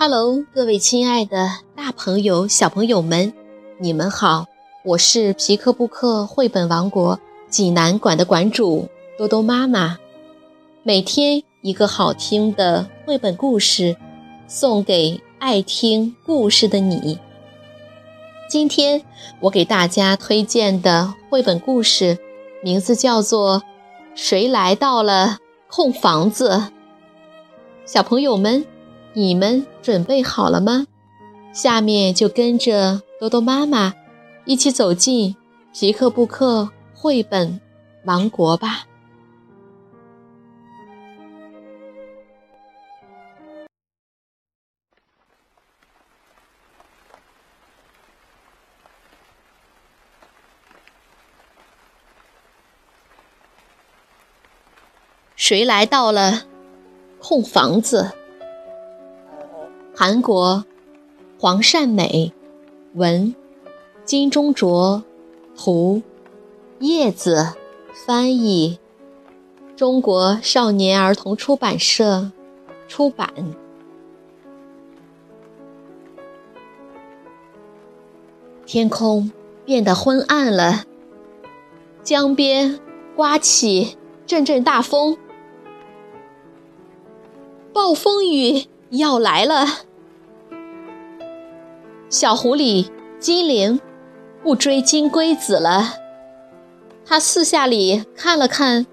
Hello，各位亲爱的大朋友、小朋友们，你们好！我是皮克布克绘本王国济南馆的馆主多多妈妈。每天一个好听的绘本故事，送给爱听故事的你。今天我给大家推荐的绘本故事，名字叫做《谁来到了空房子》。小朋友们。你们准备好了吗？下面就跟着多多妈妈一起走进皮克布克绘本王国吧。谁来到了空房子？韩国，黄善美，文，金钟卓，图，叶子，翻译，中国少年儿童出版社出版。天空变得昏暗了，江边刮起阵阵大风，暴风雨要来了。小狐狸精灵不追金龟子了，他四下里看了看，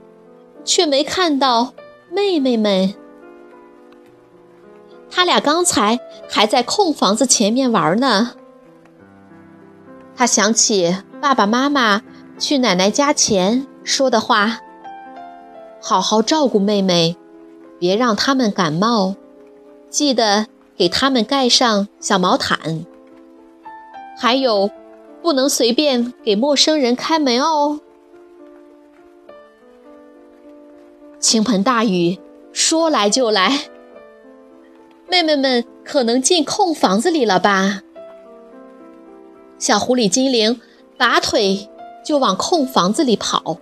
却没看到妹妹们。他俩刚才还在空房子前面玩呢。他想起爸爸妈妈去奶奶家前说的话：“好好照顾妹妹，别让他们感冒，记得给他们盖上小毛毯。”还有，不能随便给陌生人开门哦。倾盆大雨说来就来，妹妹们可能进空房子里了吧？小狐狸精灵拔腿就往空房子里跑。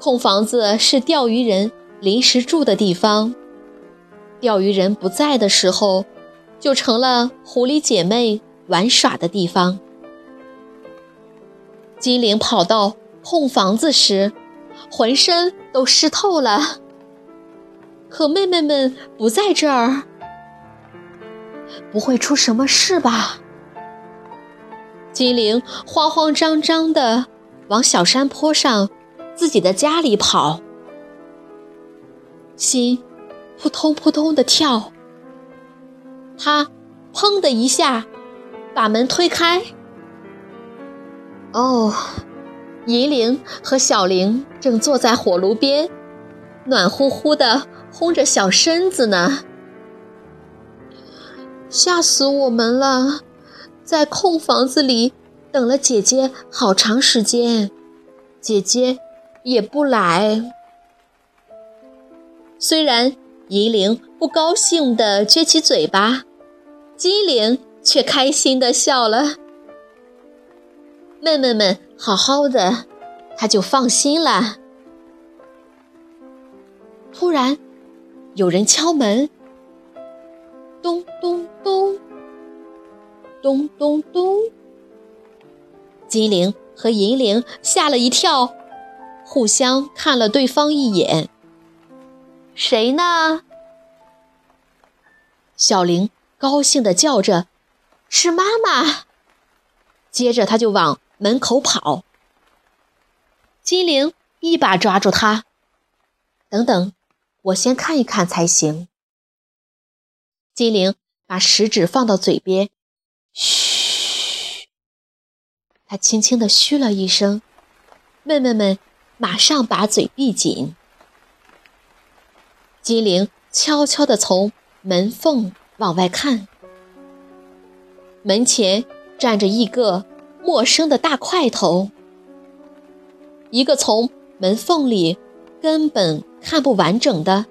空房子是钓鱼人临时住的地方，钓鱼人不在的时候。就成了狐狸姐妹玩耍的地方。精灵跑到空房子时，浑身都湿透了。可妹妹们不在这儿，不会出什么事吧？精灵慌慌张张地往小山坡上自己的家里跑，心扑通扑通的跳。他砰的一下把门推开。哦，银铃和小玲正坐在火炉边，暖乎乎的烘着小身子呢。吓死我们了，在空房子里等了姐姐好长时间，姐姐也不来。虽然银铃不高兴地撅起嘴巴。精灵却开心的笑了。妹妹们好好的，他就放心了。突然，有人敲门，咚咚咚，咚咚咚。精灵和银铃吓了一跳，互相看了对方一眼。谁呢？小玲。高兴地叫着：“是妈妈！”接着他就往门口跑。精灵一把抓住他：“等等，我先看一看才行。”精灵把食指放到嘴边，嘘，他轻轻地嘘了一声，妹妹们马上把嘴闭紧。精灵悄悄地从门缝。往外看，门前站着一个陌生的大块头，一个从门缝里根本看不完整的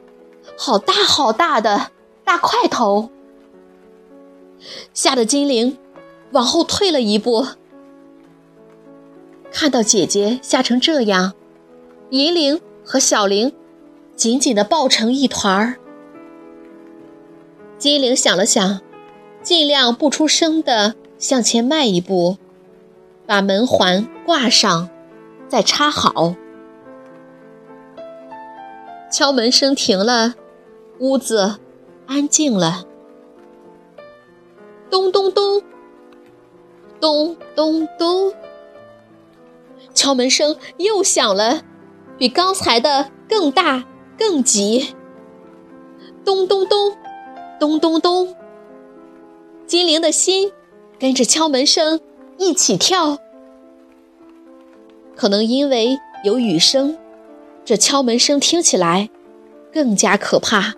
好大好大的大块头，吓得精灵往后退了一步。看到姐姐吓成这样，银铃和小铃紧紧地抱成一团儿。金灵想了想，尽量不出声的向前迈一步，把门环挂上，再插好。敲门声停了，屋子安静了。咚咚咚，咚咚咚，敲门声又响了，比刚才的更大更急。咚咚咚，咚咚咚，金灵的心跟着敲门声一起跳。可能因为有雨声。这敲门声听起来更加可怕。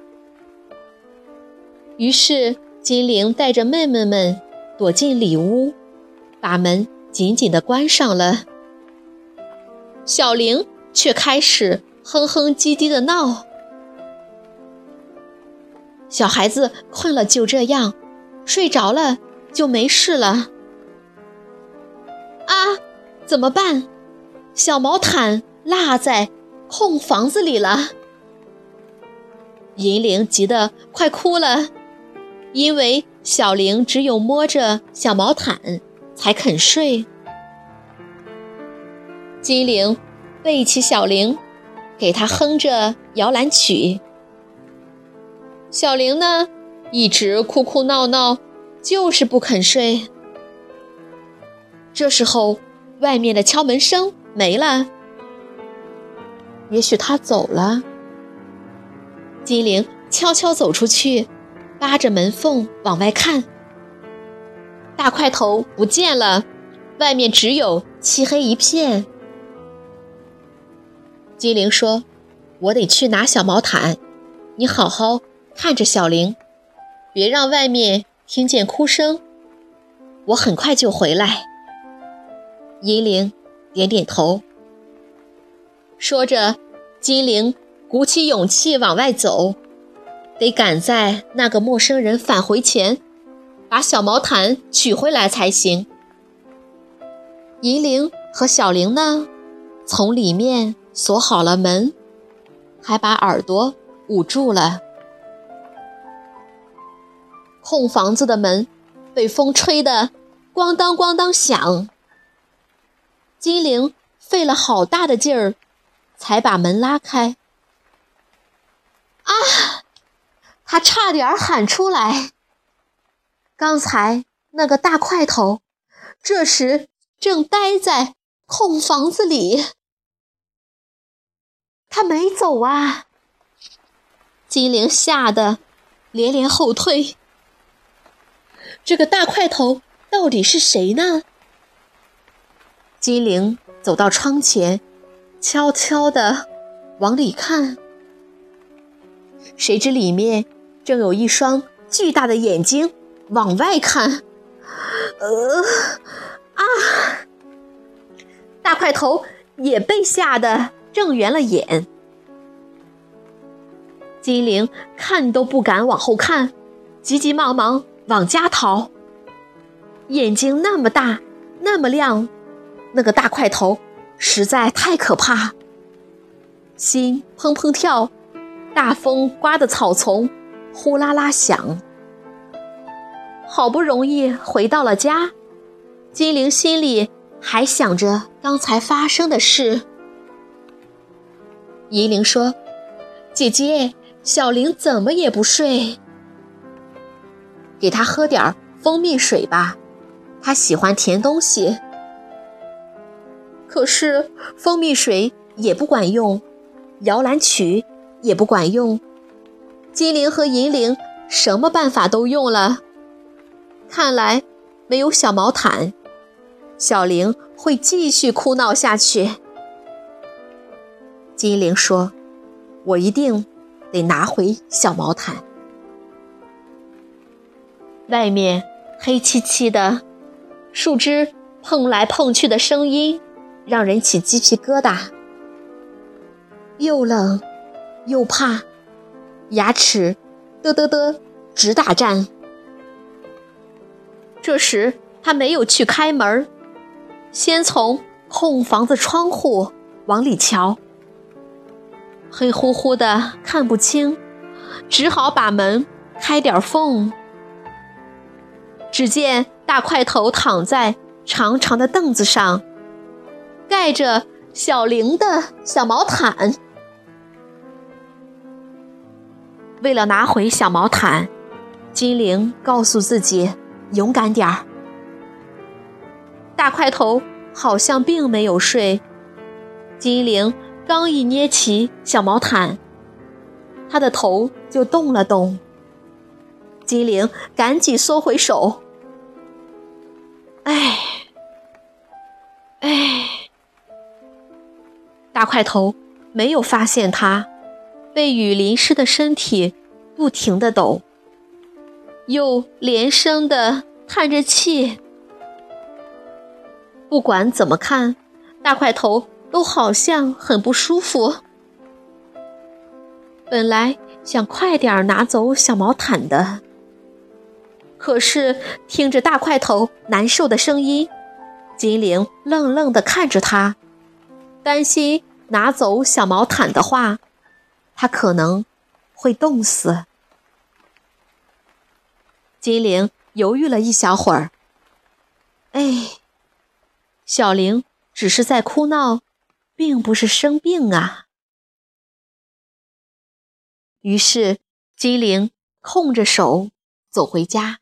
于是金灵带着妹妹们躲进里屋，把门紧紧地关上了。小玲却开始哼哼唧唧地闹。小孩子困了就这样，睡着了就没事了。啊，怎么办？小毛毯落在。空房子里了，银铃急得快哭了，因为小玲只有摸着小毛毯才肯睡。金铃背起小玲，给她哼着摇篮曲。小玲呢，一直哭哭闹闹，就是不肯睡。这时候，外面的敲门声没了。也许他走了。金灵悄悄走出去，扒着门缝往外看。大块头不见了，外面只有漆黑一片。金灵说：“我得去拿小毛毯，你好好看着小玲，别让外面听见哭声。我很快就回来。”银铃点点头。说着，金灵鼓起勇气往外走，得赶在那个陌生人返回前，把小毛毯取回来才行。银铃和小玲呢，从里面锁好了门，还把耳朵捂住了。空房子的门被风吹得咣当咣当响，金灵费了好大的劲儿。才把门拉开。啊！他差点喊出来。刚才那个大块头，这时正待在空房子里。他没走啊！金灵吓得连连后退。这个大块头到底是谁呢？金灵走到窗前。悄悄地往里看，谁知里面正有一双巨大的眼睛往外看。呃，啊！大块头也被吓得睁圆了眼。金灵看都不敢往后看，急急忙忙往家逃。眼睛那么大，那么亮，那个大块头。实在太可怕，心砰砰跳，大风刮得草丛呼啦啦响。好不容易回到了家，金灵心里还想着刚才发生的事。银铃说：“姐姐，小玲怎么也不睡？给他喝点蜂蜜水吧，他喜欢甜东西。”可是蜂蜜水也不管用，摇篮曲也不管用，金铃和银铃什么办法都用了，看来没有小毛毯，小玲会继续哭闹下去。金铃说：“我一定得拿回小毛毯。”外面黑漆漆的，树枝碰来碰去的声音。让人起鸡皮疙瘩，又冷又怕，牙齿嘚嘚嘚直打颤。这时他没有去开门，先从空房子窗户往里瞧，黑乎乎的看不清，只好把门开点缝。只见大块头躺在长长的凳子上，盖着小玲的小毛毯。为了拿回小毛毯，金玲告诉自己勇敢点儿。大块头好像并没有睡，金玲刚一捏起小毛毯，他的头就动了动。金玲赶紧缩回手。哎，哎，大块头没有发现他被雨淋湿的身体不停的抖，又连声的叹着气。不管怎么看，大块头都好像很不舒服。本来想快点拿走小毛毯的。可是听着大块头难受的声音，金玲愣愣地看着他，担心拿走小毛毯的话，他可能会冻死。金玲犹豫了一小会儿，哎，小玲只是在哭闹，并不是生病啊。于是金玲空着手走回家。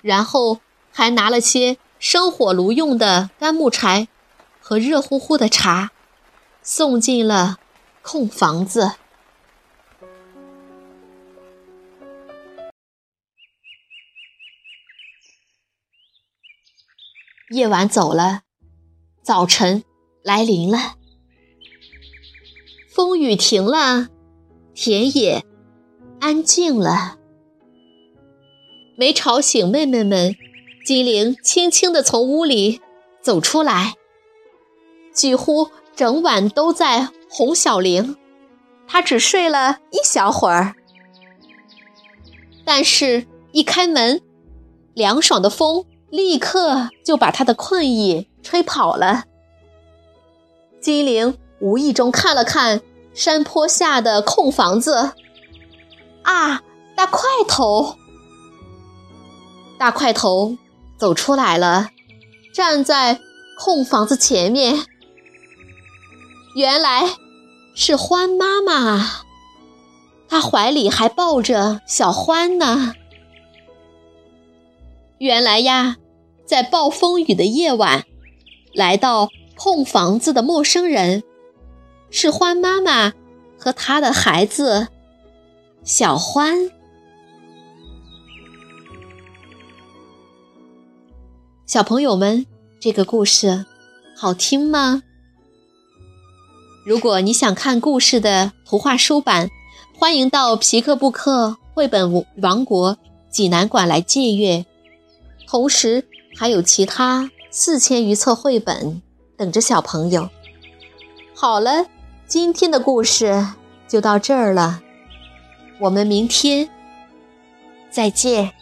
然后还拿了些生火炉用的干木柴和热乎乎的茶，送进了空房子。夜晚走了，早晨来临了，风雨停了，田野安静了。没吵醒妹妹们，金玲轻轻地从屋里走出来，几乎整晚都在哄小玲。她只睡了一小会儿，但是，一开门，凉爽的风立刻就把她的困意吹跑了。金玲无意中看了看山坡下的空房子，啊，大块头！大块头走出来了，站在空房子前面。原来是欢妈妈，她怀里还抱着小欢呢。原来呀，在暴风雨的夜晚，来到空房子的陌生人是欢妈妈和她的孩子小欢。小朋友们，这个故事好听吗？如果你想看故事的图画书版，欢迎到皮克布克绘本王国济南馆来借阅。同时，还有其他四千余册绘本等着小朋友。好了，今天的故事就到这儿了，我们明天再见。